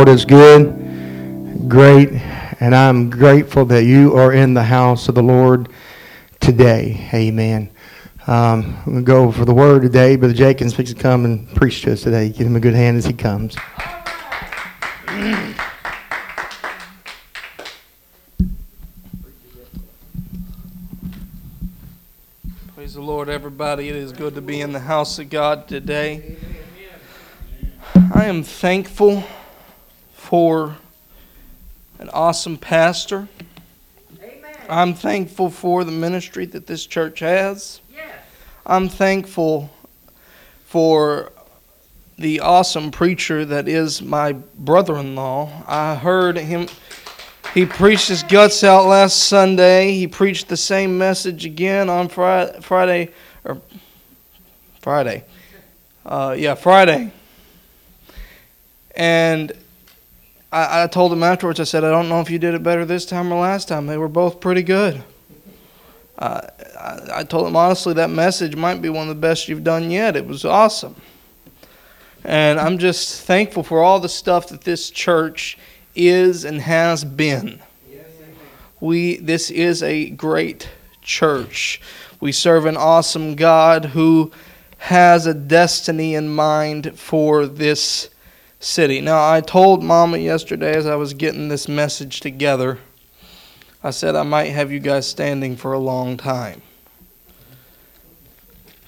Lord is good, great, and I'm grateful that you are in the house of the Lord today. Amen. Um, I'm going to go for the word today. Brother Jenkins fix to come and preach to us today. Give him a good hand as he comes. Praise the Lord, everybody. It is good to be in the house of God today. I am thankful for an awesome pastor. I'm thankful for the ministry that this church has. I'm thankful for the awesome preacher that is my brother in law. I heard him, he preached his guts out last Sunday. He preached the same message again on Friday, Friday or Friday. Uh, yeah, Friday. And I, I told him afterwards, I said, I don't know if you did it better this time or last time. They were both pretty good. Uh, I, I told him honestly that message might be one of the best you've done yet. It was awesome. And I'm just thankful for all the stuff that this church is and has been. We this is a great church. We serve an awesome God who has a destiny in mind for this city. Now, I told Mama yesterday as I was getting this message together, I said I might have you guys standing for a long time.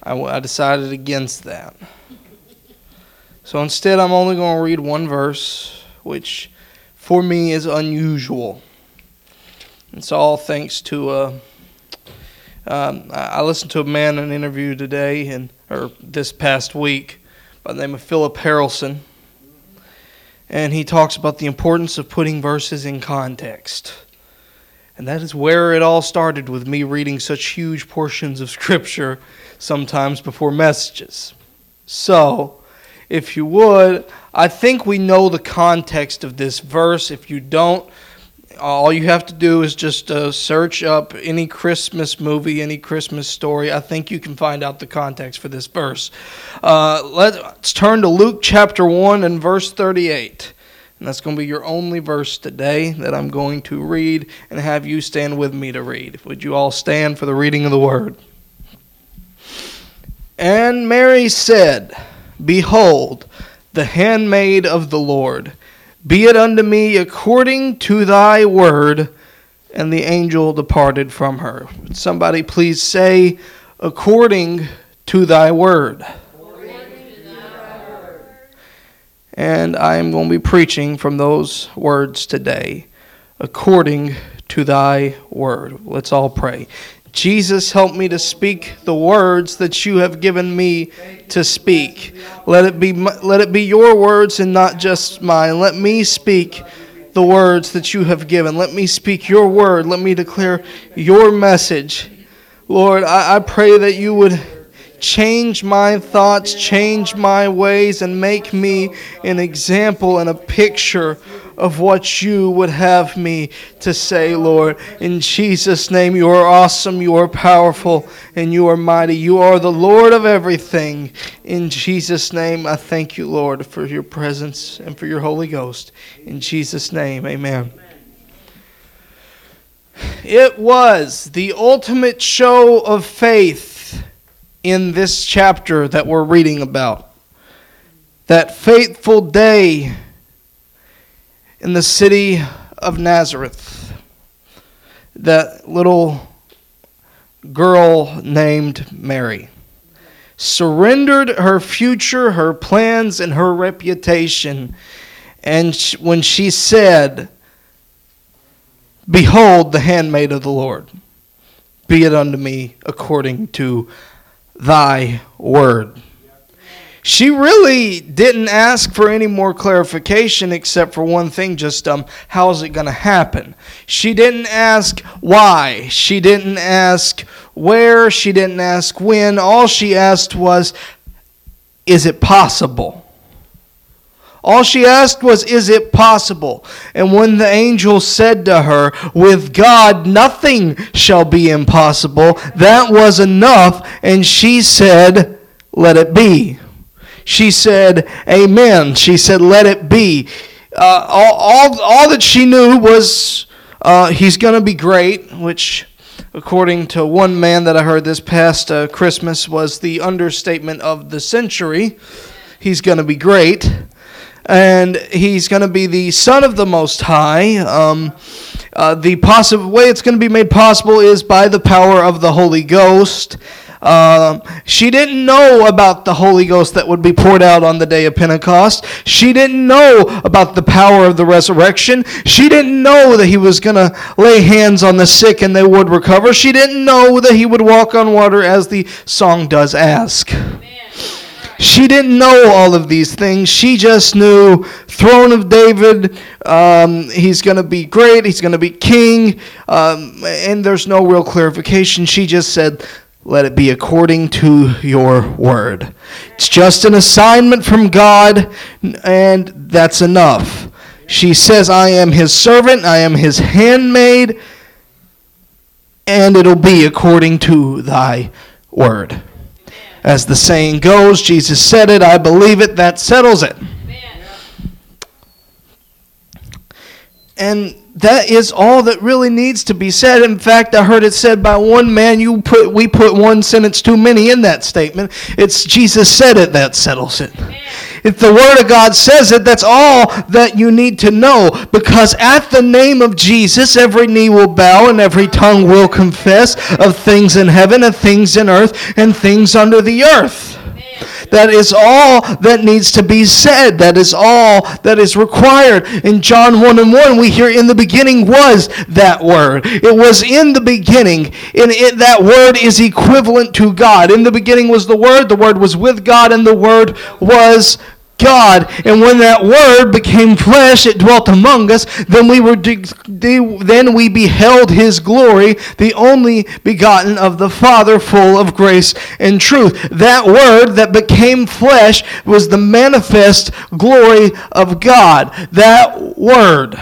I, I decided against that. So instead, I'm only going to read one verse, which for me is unusual. It's all thanks to uh, um, I listened to a man in an interview today and or this past week by the name of Philip Harrelson, and he talks about the importance of putting verses in context. And that is where it all started with me reading such huge portions of Scripture sometimes before messages. So, if you would, I think we know the context of this verse. If you don't, all you have to do is just uh, search up any Christmas movie, any Christmas story. I think you can find out the context for this verse. Uh, let's turn to Luke chapter 1 and verse 38. And that's going to be your only verse today that I'm going to read and have you stand with me to read. Would you all stand for the reading of the word? And Mary said, Behold, the handmaid of the Lord be it unto me according to thy word. And the angel departed from her. Somebody please say, according to thy word. And I am going to be preaching from those words today, according to thy word. Let's all pray. Jesus, help me to speak the words that you have given me to speak. Let it be, let it be your words and not just mine. Let me speak the words that you have given. Let me speak your word. Let me declare your message. Lord, I, I pray that you would change my thoughts, change my ways, and make me an example and a picture of what you would have me to say, Lord. In Jesus' name, you are awesome, you are powerful, and you are mighty. You are the Lord of everything. In Jesus' name, I thank you, Lord, for your presence and for your Holy Ghost. In Jesus' name, amen. It was the ultimate show of faith in this chapter that we're reading about. That faithful day in the city of Nazareth. That little girl named Mary surrendered her future, her plans, and her reputation. And when she said, Behold, the handmaid of the Lord, be it unto me according to thy word. She really didn't ask for any more clarification except for one thing just um how's it going to happen. She didn't ask why. She didn't ask where, she didn't ask when. All she asked was is it possible? All she asked was, Is it possible? And when the angel said to her, With God nothing shall be impossible, that was enough. And she said, Let it be. She said, Amen. She said, Let it be. uh, all, all, all that she knew was uh, he's going to be great, which, according to one man that I heard this past uh, Christmas, was the understatement of the century. He's going to be great. And he's going to be the Son of the Most High. Um, uh, the possible way it's going to be made possible is by the power of the Holy Ghost. Um, she didn't know about the Holy Ghost that would be poured out on the day of Pentecost. She didn't know about the power of the resurrection. She didn't know that he was going to lay hands on the sick and they would recover. She didn't know that he would walk on water as the song does ask. She didn't know all of these things. She just knew throne of David. Um, he's going to be great. He's going to be king. Um, and there's no real clarification. She just said, let it be according to your word. It's just an assignment from God, and that's enough. She says, I am his servant, I am his handmaid, and it'll be according to thy word. As the saying goes, Jesus said it, I believe it, that settles it. And that is all that really needs to be said. In fact, I heard it said by one man, you put we put one sentence too many in that statement. It's Jesus said it that settles it. If the word of God says it, that's all that you need to know because at the name of Jesus every knee will bow and every tongue will confess of things in heaven and things in earth and things under the earth. That is all that needs to be said. That is all that is required. In John 1 and 1, we hear in the beginning was that word. It was in the beginning. And it, that word is equivalent to God. In the beginning was the word, the word was with God, and the word was God. And when that word became flesh, it dwelt among us. Then we were then we beheld his glory, the only begotten of the Father, full of grace and truth. That word that became flesh was the manifest glory of God. That word.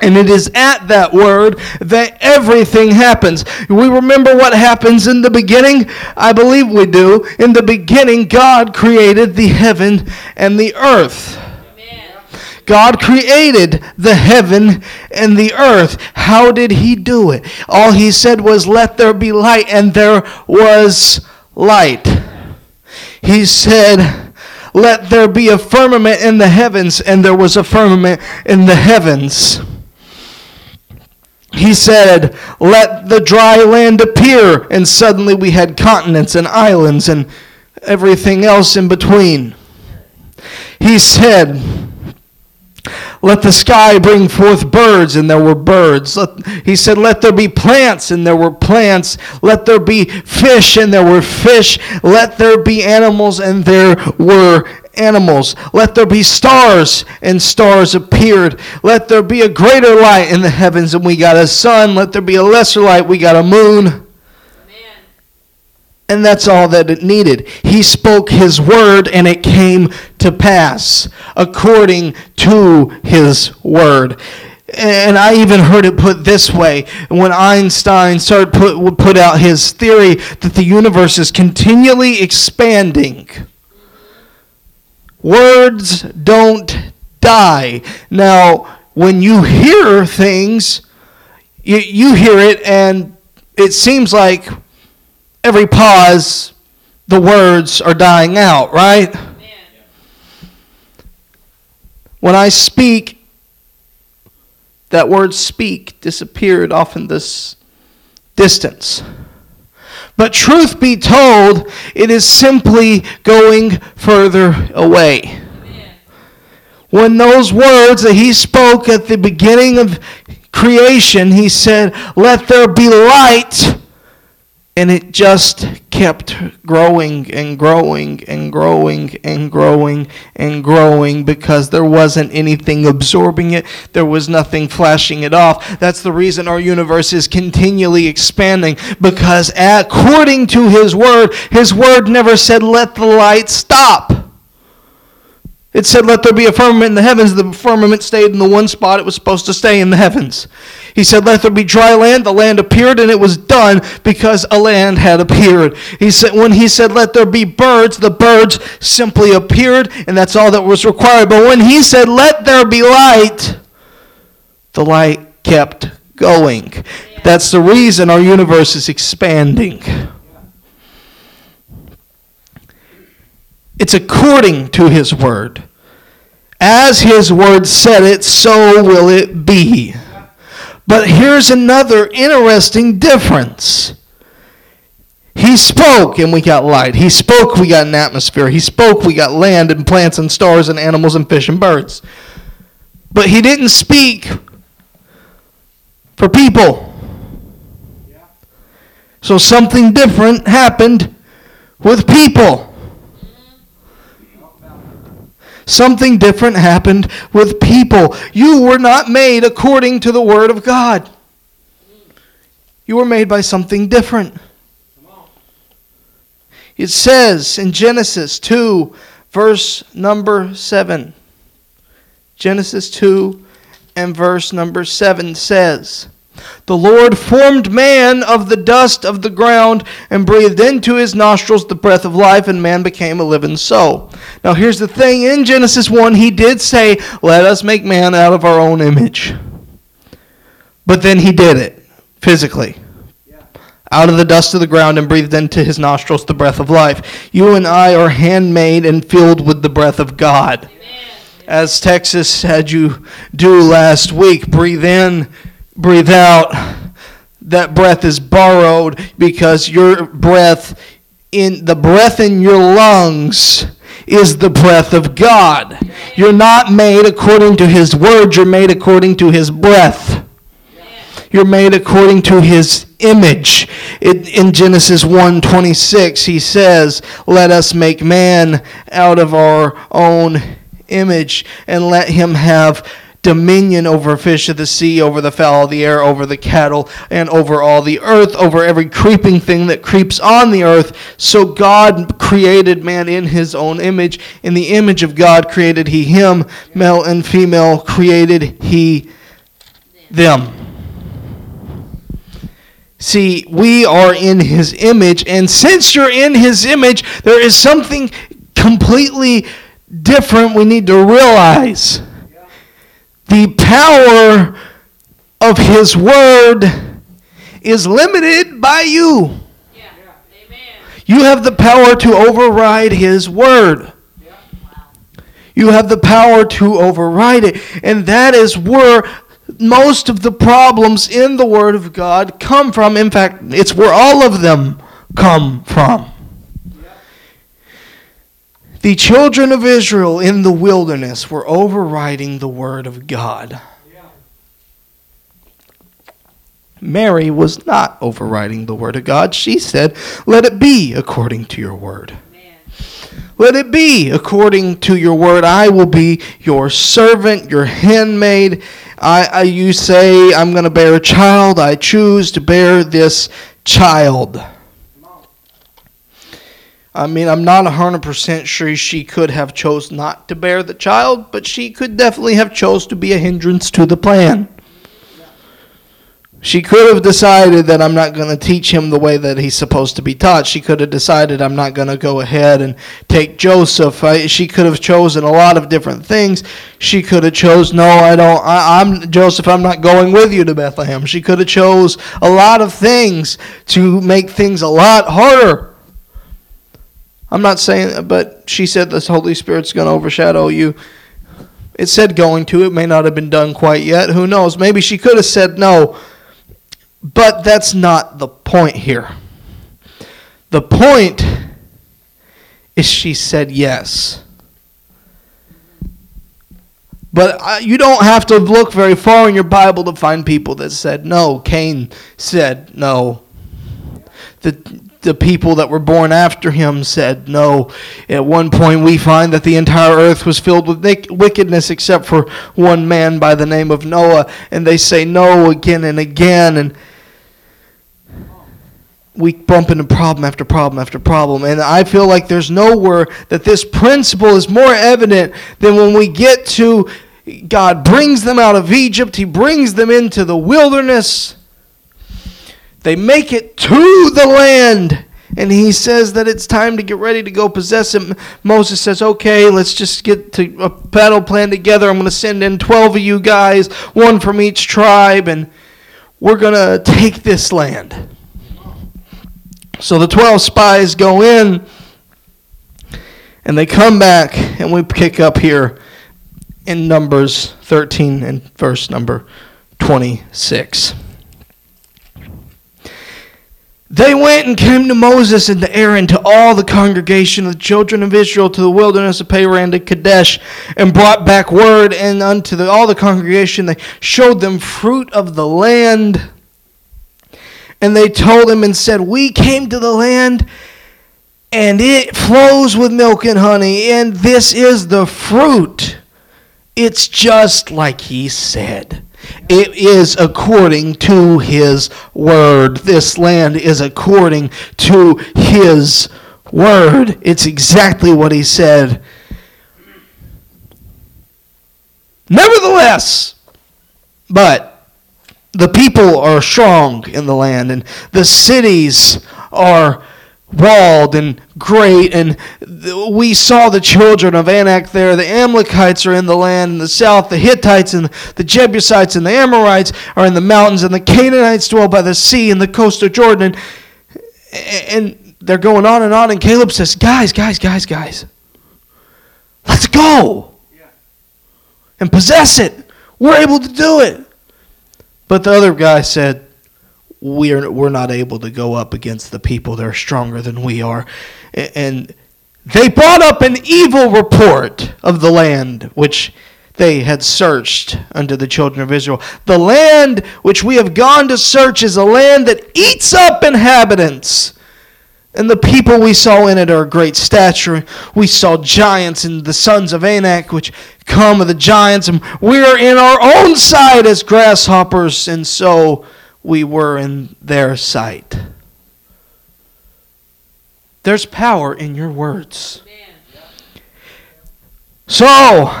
And it is at that word that everything happens. We remember what happens in the beginning? I believe we do. In the beginning, God created the heaven and the earth. God created the heaven and the earth. How did he do it? All he said was, Let there be light, and there was light. He said, Let there be a firmament in the heavens, and there was a firmament in the heavens he said, Let the dry land appear. And suddenly we had continents and islands and everything else in between. He said, let the sky bring forth birds, and there were birds. Let, he said, Let there be plants, and there were plants. Let there be fish, and there were fish. Let there be animals, and there were animals. Let there be stars, and stars appeared. Let there be a greater light in the heavens, and we got a sun. Let there be a lesser light, we got a moon. And that's all that it needed. He spoke his word and it came to pass according to his word. And I even heard it put this way when Einstein started put, put out his theory that the universe is continually expanding Words don't die. Now, when you hear things, you, you hear it, and it seems like every pause, the words are dying out, right? When I speak, that word speak disappeared off in this distance. But truth be told, it is simply going further away. When those words that he spoke at the beginning of creation, he said, Let there be light and it just kept growing and growing and growing and growing and growing because there wasn't anything absorbing it. There was nothing flashing it off. That's the reason our universe is continually expanding because according to His Word, His Word never said, let the light stop. It said, Let there be a firmament in the heavens. The firmament stayed in the one spot it was supposed to stay in the heavens. He said, Let there be dry land. The land appeared, and it was done because a land had appeared. He said, When he said, Let there be birds, the birds simply appeared, and that's all that was required. But when he said, Let there be light, the light kept going. That's the reason our universe is expanding. It's according to his word. As his word said it, so will it be. But here's another interesting difference. He spoke and we got light. He spoke, we got an atmosphere. He spoke, we got land and plants and stars and animals and fish and birds. But he didn't speak for people. So something different happened with people. Something different happened with people. You were not made according to the Word of God. You were made by something different. It says in Genesis 2, verse number 7. Genesis 2 and verse number 7 says, the Lord formed man of the dust of the ground and breathed into his nostrils the breath of life, and man became a living soul. Now, here's the thing in Genesis 1, he did say, Let us make man out of our own image. But then he did it physically. Out of the dust of the ground and breathed into his nostrils the breath of life. You and I are handmade and filled with the breath of God. Amen. As Texas had you do last week, breathe in breathe out, that breath is borrowed because your breath in the breath in your lungs is the breath of God. You're not made according to his word, you're made according to his breath. You're made according to his image. It, in Genesis 1:26 he says, "Let us make man out of our own image and let him have dominion over fish of the sea, over the fowl of the air, over the cattle, and over all the earth, over every creeping thing that creeps on the earth. So God created man in his own image. In the image of God created he him, male and female created he them. See, we are in his image, and since you're in his image, there is something completely different we need to realize the power of His Word is limited by you. You have the power to override His Word. You have the power to override it. And that is where most of the problems in the Word of God come from. In fact, it's where all of them come from. The children of Israel in the wilderness were overriding the word of God. Mary was not overriding the word of God. She said, Let it be according to your word. Let it be according to your word. I will be your servant, your handmaid. I, I you say, I'm going to bear a child. I choose to bear this child. I mean, I'm not 100% sure she could have chose not to bear the child, but she could definitely have chose to be a hindrance to the plan. She could have decided that I'm not going to teach him the way that he's supposed to be taught. She could have decided I'm not going to go ahead and take Joseph. I, she could have chosen a lot of different things. She could have chose no, I don't. I, I'm Joseph. I'm not going with you to Bethlehem. She could have chose a lot of things to make things a lot harder I'm not saying, but she said the Holy Spirit's going to overshadow you. It said going to. It may not have been done quite yet. Who knows? Maybe she could have said no. But that's not the point here. The point is she said yes. But you don't have to look very far in your Bible to find people that said no. Cain said no. The the people that were born after him said no. At one point, we find that the entire earth was filled with wickedness except for one man by the name of Noah, and they say no again and again. And we bump into problem after problem after problem. And I feel like there's nowhere that this principle is more evident than when we get to God brings them out of Egypt, He brings them into the wilderness. They make it to the land. And he says that it's time to get ready to go possess it. Moses says, Okay, let's just get to a battle plan together. I'm going to send in 12 of you guys, one from each tribe, and we're going to take this land. So the 12 spies go in and they come back, and we pick up here in Numbers 13 and verse number 26. They went and came to Moses and to Aaron, to all the congregation of the children of Israel, to the wilderness of Paran and to Kadesh, and brought back word, and unto the, all the congregation they showed them fruit of the land. And they told him and said, We came to the land, and it flows with milk and honey, and this is the fruit. It's just like he said. It is according to his word. This land is according to his word. It's exactly what he said. Nevertheless, but the people are strong in the land, and the cities are walled and great. And we saw the children of Anak there. The Amalekites are in the land in the south. The Hittites and the Jebusites and the Amorites are in the mountains. And the Canaanites dwell by the sea and the coast of Jordan. And, and they're going on and on. And Caleb says, Guys, guys, guys, guys, let's go and possess it. We're able to do it. But the other guy said, we're, we're not able to go up against the people that are stronger than we are. And they brought up an evil report of the land which they had searched unto the children of Israel. The land which we have gone to search is a land that eats up inhabitants. And the people we saw in it are great stature. We saw giants and the sons of Anak, which come of the giants, and we are in our own sight as grasshoppers, and so we were in their sight. There's power in your words. So,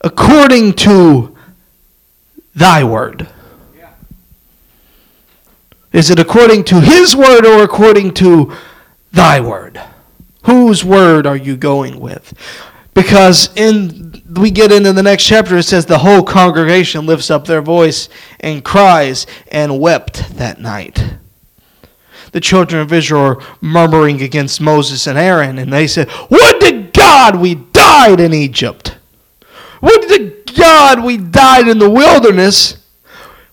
according to thy word, is it according to his word or according to thy word? Whose word are you going with? Because in we get into the next chapter, it says the whole congregation lifts up their voice and cries and wept that night. The children of Israel are murmuring against Moses and Aaron, and they said, Would to God we died in Egypt! Would to God we died in the wilderness!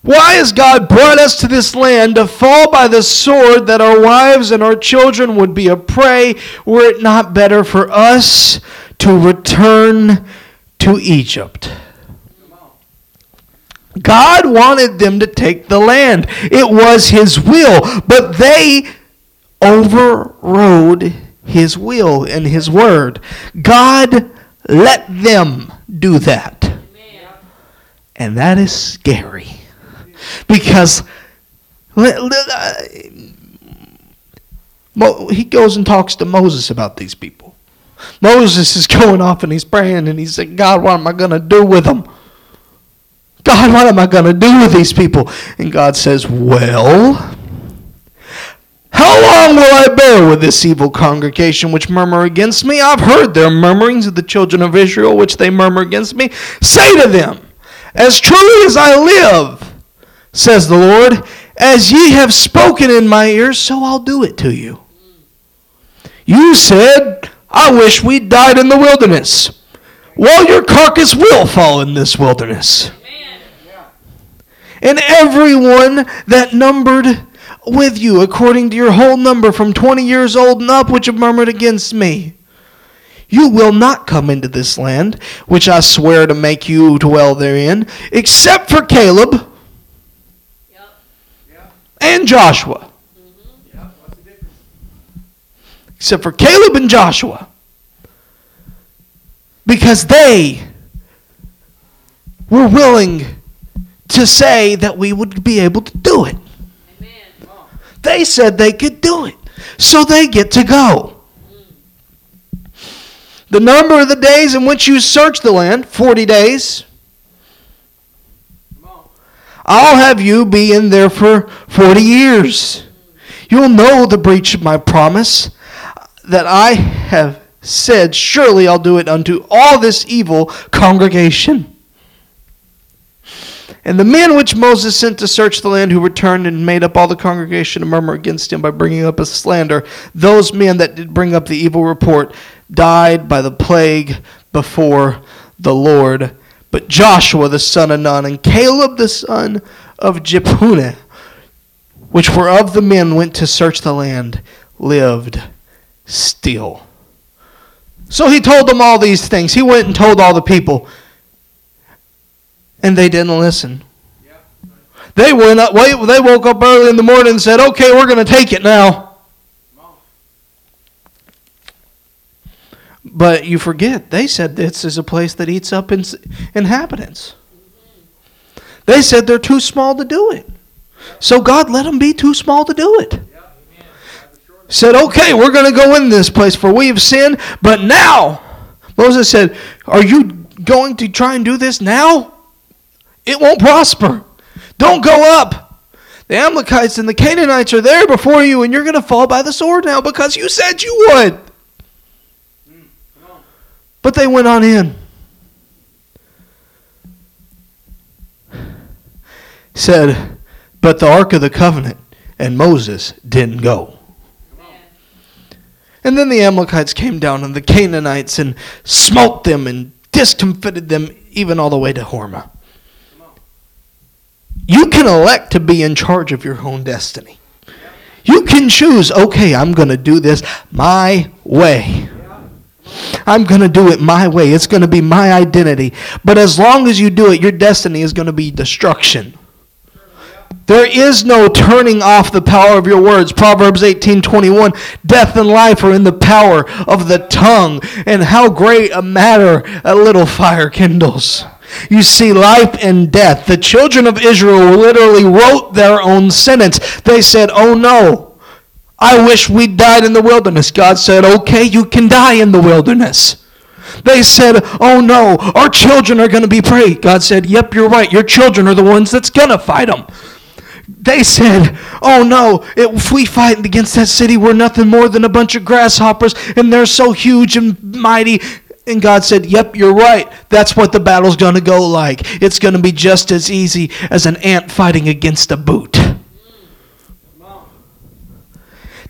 Why has God brought us to this land to fall by the sword that our wives and our children would be a prey? Were it not better for us to return to Egypt? God wanted them to take the land. It was his will, but they overrode his will and his word. God let them do that. And that is scary. Because uh, he goes and talks to Moses about these people. Moses is going off and he's praying and he's saying, God, what am I going to do with them? God, what am I going to do with these people? And God says, Well, how long will I bear with this evil congregation which murmur against me? I've heard their murmurings of the children of Israel which they murmur against me. Say to them, As truly as I live, says the Lord, as ye have spoken in my ears, so I'll do it to you. You said, I wish we died in the wilderness. Well, your carcass will fall in this wilderness. And everyone that numbered with you, according to your whole number from 20 years old and up, which have murmured against me, you will not come into this land, which I swear to make you dwell therein, except for Caleb and Joshua. Except for Caleb and Joshua. Because they were willing to say that we would be able to do it. Amen. They said they could do it. So they get to go. The number of the days in which you search the land, 40 days. I'll have you be in there for 40 years. You'll know the breach of my promise that I have said, Surely I'll do it unto all this evil congregation. And the men which Moses sent to search the land, who returned and made up all the congregation to murmur against him by bringing up a slander, those men that did bring up the evil report died by the plague before the Lord. But Joshua the son of Nun and Caleb the son of Jephunneh, which were of the men went to search the land, lived still. So he told them all these things. He went and told all the people and they didn't listen. They went up. They woke up early in the morning and said, "Okay, we're going to take it now." But you forget they said this is a place that eats up ins- inhabitants. They said they're too small to do it. So God let them be too small to do it. Said, "Okay, we're going to go in this place for we have sinned, but now." Moses said, "Are you going to try and do this now?" it won't prosper. Don't go up. The Amalekites and the Canaanites are there before you, and you're going to fall by the sword now because you said you would. But they went on in. Said, but the Ark of the Covenant and Moses didn't go. And then the Amalekites came down and the Canaanites and smote them and discomfited them even all the way to Hormah. You can elect to be in charge of your own destiny. You can choose, okay, I'm going to do this my way. I'm going to do it my way. It's going to be my identity. But as long as you do it, your destiny is going to be destruction. There is no turning off the power of your words. Proverbs 18:21 Death and life are in the power of the tongue, and how great a matter a little fire kindles. You see life and death. The children of Israel literally wrote their own sentence. They said, Oh no, I wish we'd died in the wilderness. God said, Okay, you can die in the wilderness. They said, Oh no, our children are going to be prey. God said, Yep, you're right. Your children are the ones that's going to fight them. They said, Oh no, if we fight against that city, we're nothing more than a bunch of grasshoppers, and they're so huge and mighty. And God said, Yep, you're right. That's what the battle's going to go like. It's going to be just as easy as an ant fighting against a boot.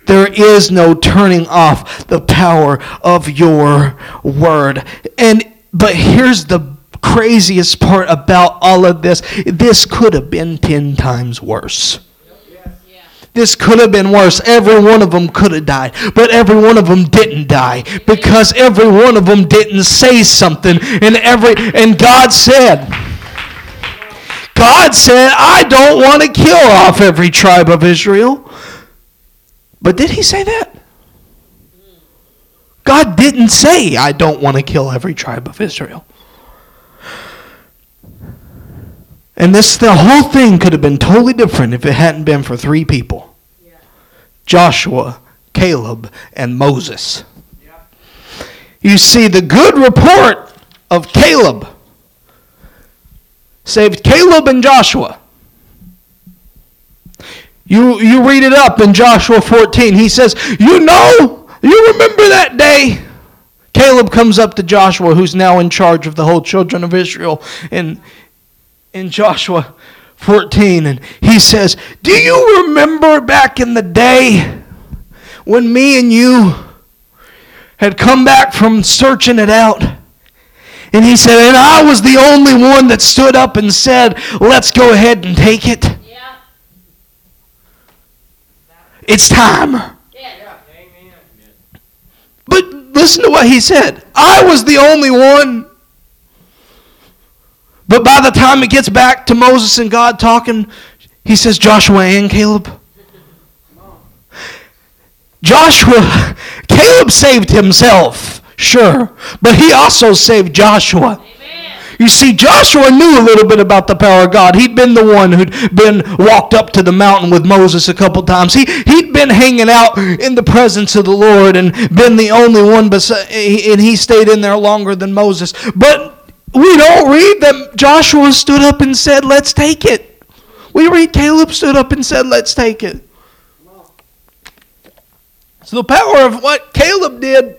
There is no turning off the power of your word. And but here's the craziest part about all of this. This could have been 10 times worse. This could have been worse. Every one of them could have died, but every one of them didn't die because every one of them didn't say something. And every and God said, God said, I don't want to kill off every tribe of Israel. But did he say that? God didn't say, I don't want to kill every tribe of Israel. And this the whole thing could have been totally different if it hadn't been for three people. Yeah. Joshua, Caleb, and Moses. Yeah. You see the good report of Caleb saved Caleb and Joshua. You, you read it up in Joshua 14. He says, You know, you remember that day. Caleb comes up to Joshua, who's now in charge of the whole children of Israel, and in Joshua 14, and he says, Do you remember back in the day when me and you had come back from searching it out? And he said, And I was the only one that stood up and said, Let's go ahead and take it. Yeah. It's time. Yeah. But listen to what he said. I was the only one but by the time it gets back to Moses and God talking, he says, Joshua and Caleb. Joshua, Caleb saved himself, sure, but he also saved Joshua. You see, Joshua knew a little bit about the power of God. He'd been the one who'd been walked up to the mountain with Moses a couple times. He, he'd been hanging out in the presence of the Lord and been the only one, beside, and he stayed in there longer than Moses. But we don't read that Joshua stood up and said, Let's take it. We read Caleb stood up and said, Let's take it. So the power of what Caleb did,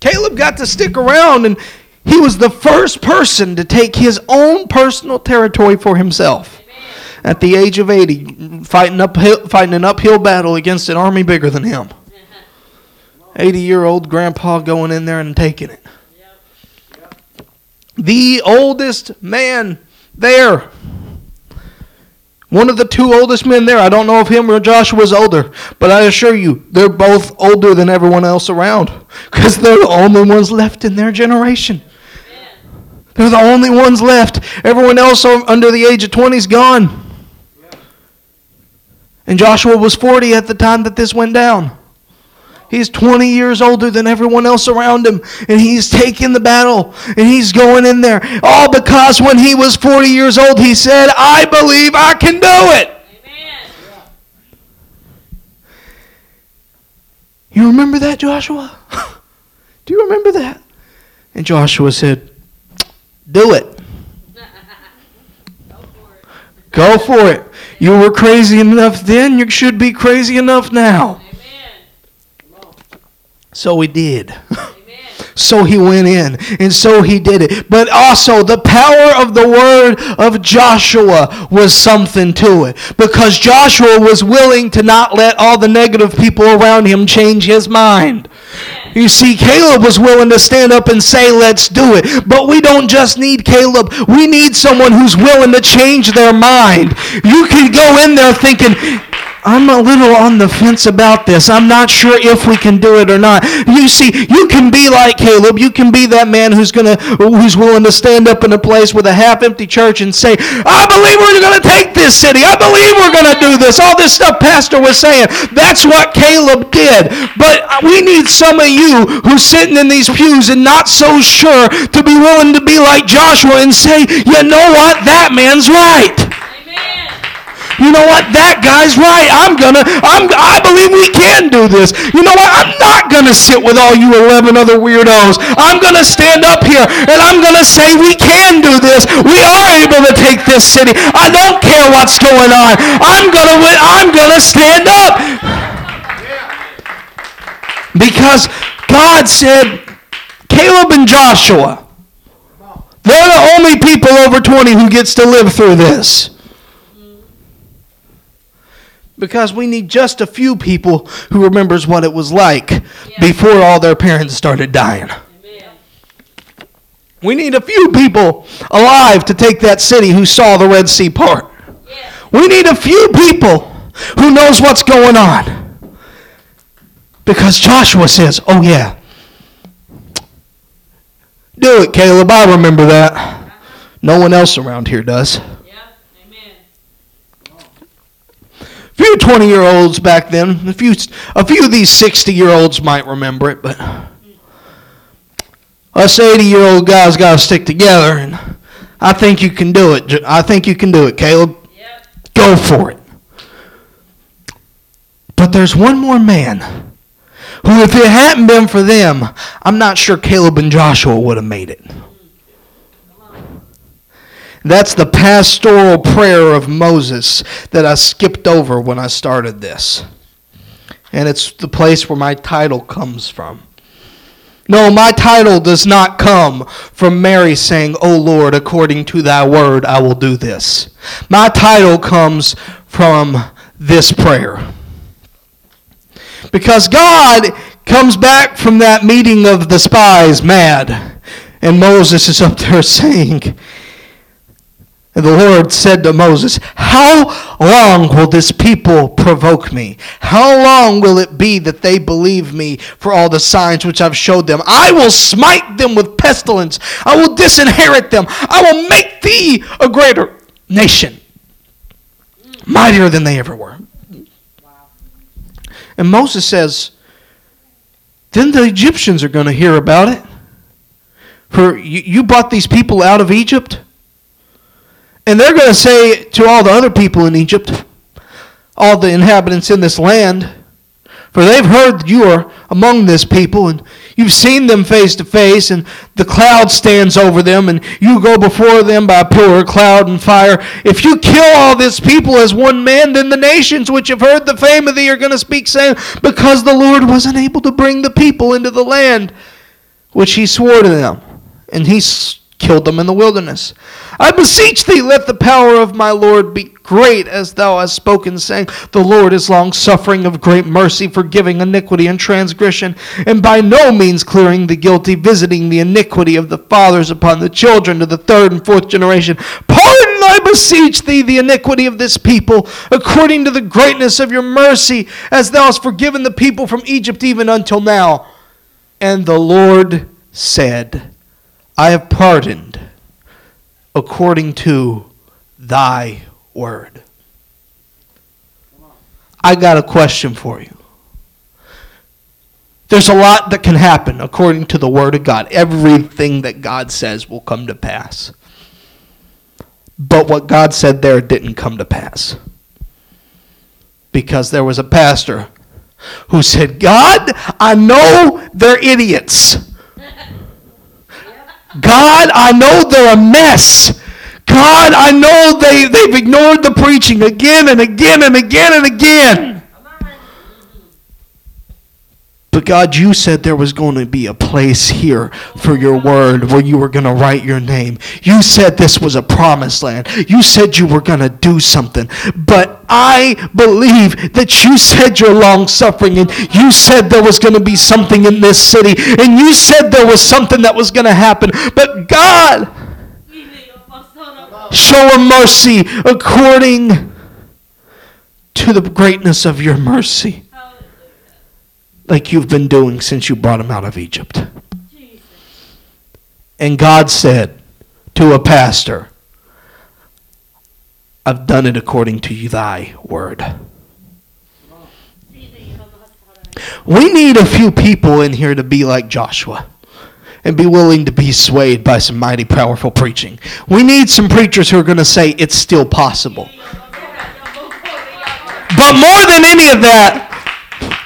Caleb got to stick around and he was the first person to take his own personal territory for himself. At the age of 80, fighting, uphill, fighting an uphill battle against an army bigger than him. 80 year old grandpa going in there and taking it. The oldest man there one of the two oldest men there, I don't know if him or Joshua's older, but I assure you, they're both older than everyone else around because they're the only ones left in their generation. They're the only ones left. Everyone else under the age of 20 is gone. And Joshua was 40 at the time that this went down. He's 20 years older than everyone else around him, and he's taking the battle, and he's going in there. All because when he was 40 years old, he said, I believe I can do it. Amen. You remember that, Joshua? do you remember that? And Joshua said, Do it. Go for it. Go for it. You were crazy enough then, you should be crazy enough now. So he did. So he went in, and so he did it. But also, the power of the word of Joshua was something to it. Because Joshua was willing to not let all the negative people around him change his mind. You see, Caleb was willing to stand up and say, let's do it. But we don't just need Caleb. We need someone who's willing to change their mind. You can go in there thinking, I'm a little on the fence about this. I'm not sure if we can do it or not. You see, you can be like Caleb. You can be that man who's gonna who's willing to stand up in a place with a half-empty church and say, "I believe we're to take this city. I believe we're to do this." All this stuff Pastor was saying. That's what Caleb did. But we need some of you who's sitting in these pews and not so sure to be willing to be like Joshua and say, "You know what? That man's right." You know what? That guy's right. I'm gonna, I'm, I believe we can do this. You know what? I'm not gonna sit with all you 11 other weirdos. I'm gonna stand up here and I'm gonna say we can do this. We are able to take this city. I don't care what's going on. I'm gonna, I'm gonna stand up. Because God said, Caleb and Joshua, they're the only people over 20 who gets to live through this because we need just a few people who remembers what it was like yeah. before all their parents started dying. Amen. We need a few people alive to take that city who saw the Red Sea part. Yeah. We need a few people who knows what's going on. Because Joshua says, "Oh yeah. Do it, Caleb. I remember that. No one else around here does." Few 20 year olds back then, a few, a few of these 60 year olds might remember it, but us 80 year old guys got to stick together, and I think you can do it. I think you can do it, Caleb. Yep. Go for it. But there's one more man who, if it hadn't been for them, I'm not sure Caleb and Joshua would have made it. That's the pastoral prayer of Moses that I skipped over when I started this. And it's the place where my title comes from. No, my title does not come from Mary saying, O Lord, according to thy word, I will do this. My title comes from this prayer. Because God comes back from that meeting of the spies mad. And Moses is up there saying, and the Lord said to Moses, How long will this people provoke me? How long will it be that they believe me for all the signs which I've showed them? I will smite them with pestilence. I will disinherit them. I will make thee a greater nation, mightier than they ever were. And Moses says, Then the Egyptians are going to hear about it. For you, you brought these people out of Egypt? And they're going to say to all the other people in Egypt, all the inhabitants in this land, for they've heard you are among this people, and you've seen them face to face, and the cloud stands over them, and you go before them by pillar, cloud, and fire. If you kill all this people as one man, then the nations which have heard the fame of thee are going to speak, saying, Because the Lord wasn't able to bring the people into the land which he swore to them. And he killed them in the wilderness. I beseech thee, let the power of my Lord be great, as thou hast spoken, saying, The Lord is long suffering of great mercy, forgiving iniquity and transgression, and by no means clearing the guilty, visiting the iniquity of the fathers upon the children to the third and fourth generation. Pardon, I beseech thee, the iniquity of this people, according to the greatness of your mercy, as thou hast forgiven the people from Egypt even until now. And the Lord said, I have pardoned according to thy word. I got a question for you. There's a lot that can happen according to the word of God. Everything that God says will come to pass. But what God said there didn't come to pass. Because there was a pastor who said, God, I know they're idiots. God, I know they're a mess. God, I know they, they've ignored the preaching again and again and again and again. But God, you said there was going to be a place here for your word where you were going to write your name. You said this was a promised land. You said you were going to do something. But I believe that you said you're long suffering and you said there was going to be something in this city and you said there was something that was going to happen. But God, show a mercy according to the greatness of your mercy like you've been doing since you brought him out of Egypt. And God said to a pastor, I've done it according to thy word. We need a few people in here to be like Joshua and be willing to be swayed by some mighty powerful preaching. We need some preachers who are going to say it's still possible. But more than any of that,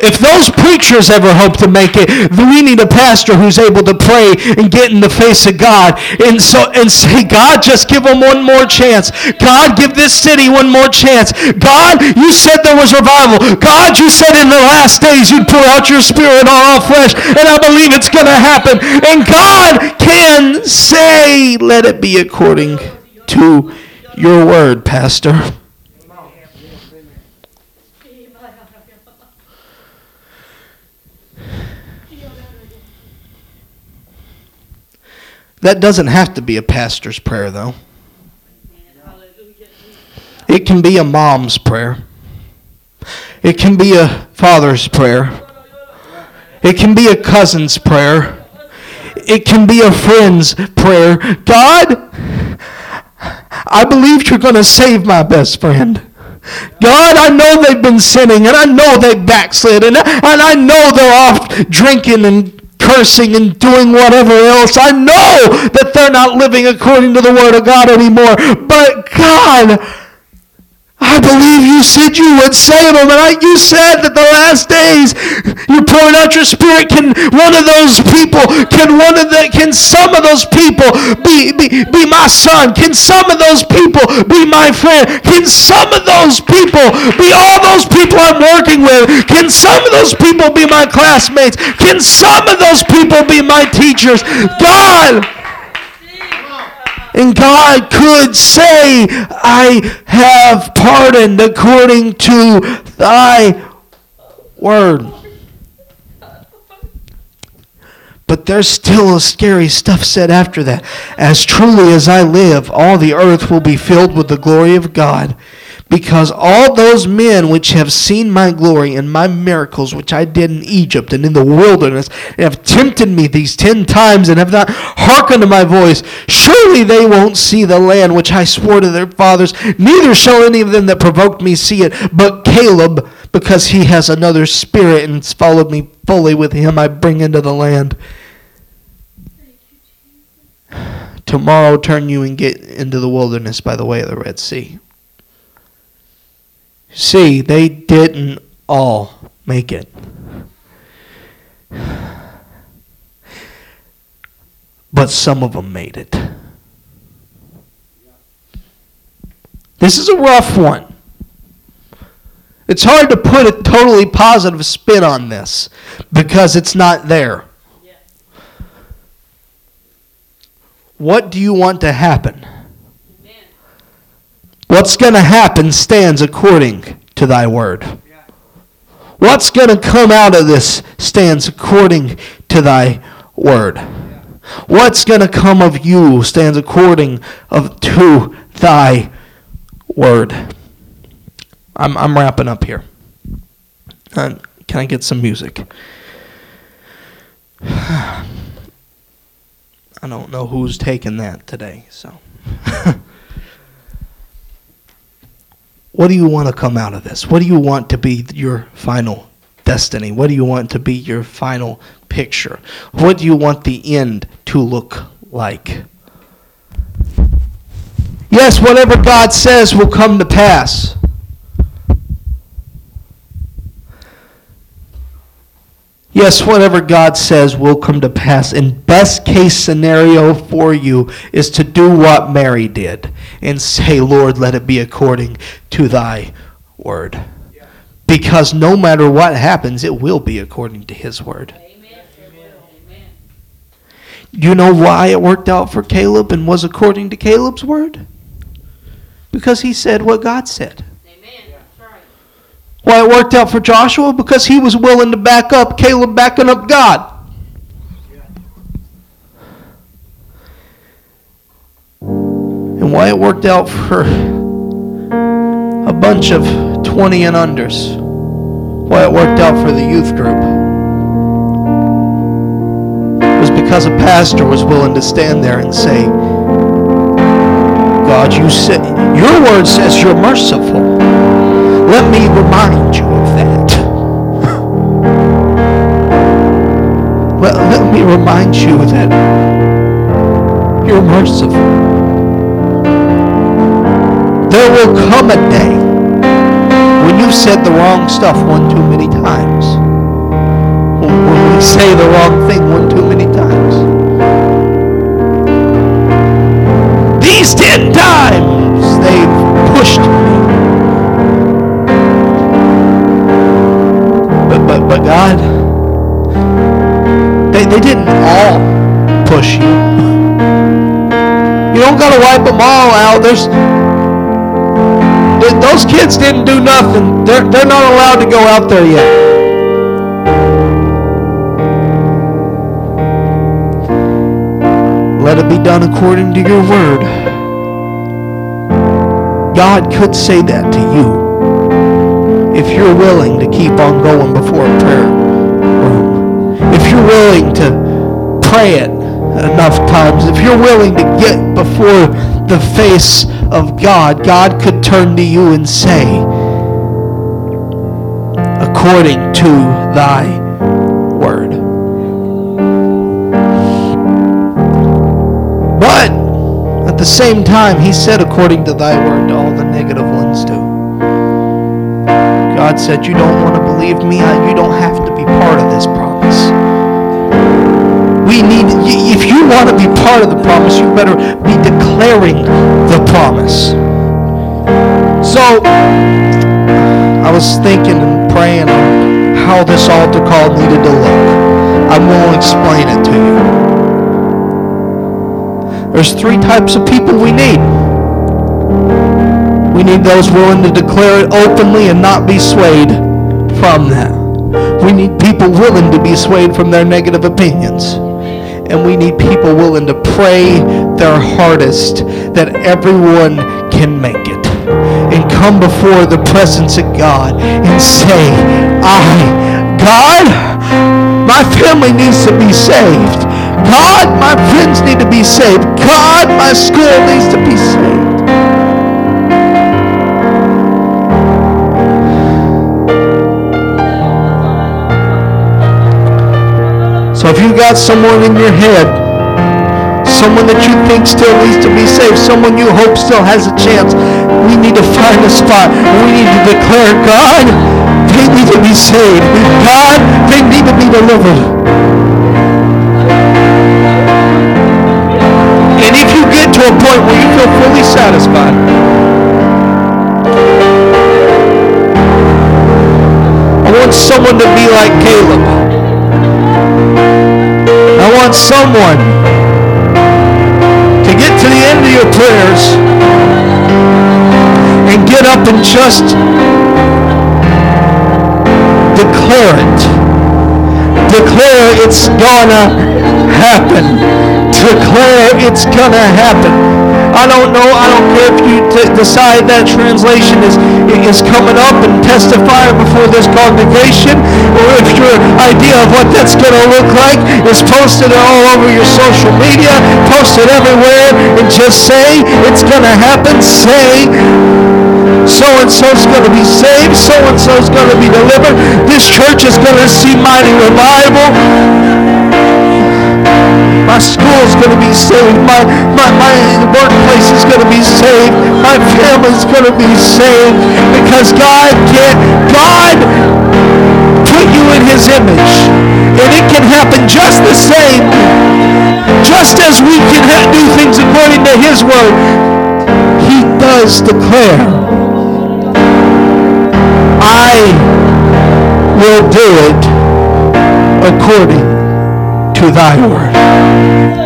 if those preachers ever hope to make it, we need a pastor who's able to pray and get in the face of God and so and say, God, just give them one more chance. God, give this city one more chance. God, you said there was revival. God, you said in the last days you'd pour out your spirit on all flesh, and I believe it's to happen. And God can say, let it be according to your word, Pastor. That doesn't have to be a pastor's prayer, though. It can be a mom's prayer. It can be a father's prayer. It can be a cousin's prayer. It can be a friend's prayer. God, I believe you're going to save my best friend. God, I know they've been sinning and I know they've backslid and, and I know they're off drinking and cursing and doing whatever else. I know that they're not living according to the Word of God anymore. But God, I believe you said you would save them. And I, you said that the last days you're pouring out your spirit. Can one of those people, can one of the, can some of those people be, be, be my son? Can some of those people be my friend? Can some of those people be all those people I'm working with? Can some of those people be my classmates? Can some of those people be my teachers? God, and God could say, I have pardoned according to thy word. But there's still a scary stuff said after that. As truly as I live, all the earth will be filled with the glory of God because all those men which have seen my glory and my miracles which I did in Egypt and in the wilderness have tempted me these ten times and have not hearkened to my voice, surely they won't see the land which I swore to their fathers, neither shall any of them that provoked me see it, but Caleb, because he has another spirit and has followed me fully with him, I bring into the land. tomorrow turn you and get into the wilderness by the way of the Red Sea. See, they didn't all make it. But some of them made it. This is a rough one. It's hard to put a totally positive spin on this because it's not there. What do you want to happen? What's going to happen stands according to thy word. What's going to come out of this stands according to thy word. What's going to come of you stands according of to thy word. I'm, I'm wrapping up here. Uh, can I get some music? I don't know who's taking that today, so. what do you want to come out of this? What do you want to be your final destiny? What do you want to be your final picture? What do you want the end to look like? Yes, whatever God says will come to pass. Yes, whatever God says will come to pass. And best case scenario for you is to do what Mary did and say, Lord, let it be according to thy word. Because no matter what happens, it will be according to his word. You know why it worked out for Caleb and was according to Caleb's word? Because he said what God said. Why it worked out for Joshua? Because he was willing to back up Caleb backing up God. And why it worked out for a bunch of 20 and unders. Why it worked out for the youth group was because a pastor was willing to stand there and say, God, you say, your word says you're merciful. Let me remind you of that. let, let me remind you that you're merciful. There will come a day when you've said the wrong stuff one too many times. When we say the wrong thing one too many times. These ten times they've pushed me. But, God, they, they didn't all push you. You don't got to wipe them all out. There's those kids didn't do nothing. They're, they're not allowed to go out there yet. Let it be done according to your word. God could say that to you if you're willing to keep on going before a prayer room, if you're willing to pray it enough times, if you're willing to get before the face of God, God could turn to you and say, according to thy word. But at the same time, he said, according to thy word, to all the negative. God said, You don't want to believe me? You don't have to be part of this promise. We need, if you want to be part of the promise, you better be declaring the promise. So, I was thinking and praying on how this altar call needed to look. I won't explain it to you. There's three types of people we need. We need those willing to declare it openly and not be swayed from that. We need people willing to be swayed from their negative opinions. And we need people willing to pray their hardest that everyone can make it. And come before the presence of God and say, I, God, my family needs to be saved. God, my friends need to be saved. God, my school needs to be saved. Got someone in your head, someone that you think still needs to be saved, someone you hope still has a chance. We need to find a spot. We need to declare, God, they need to be saved. God, they need to be delivered. And if you get to a point where you feel fully satisfied, I want someone to be like Caleb. Want someone to get to the end of your prayers and get up and just declare it. Declare it's gonna happen. Declare it's gonna happen. I don't know. I don't care if you t- decide that translation is is coming up and testifying before this congregation, or if your idea of what that's going to look like is posted all over your social media, posted everywhere, and just say it's going to happen. Say so and so's going to be saved, so and so's going to be delivered. This church is going to see mighty revival. My school is going to be saved. My, my, my workplace is going to be saved. My family is going to be saved because God can God put you in his image. And it can happen just the same. Just as we can do things according to his word. He does declare, I will do it according to thy word.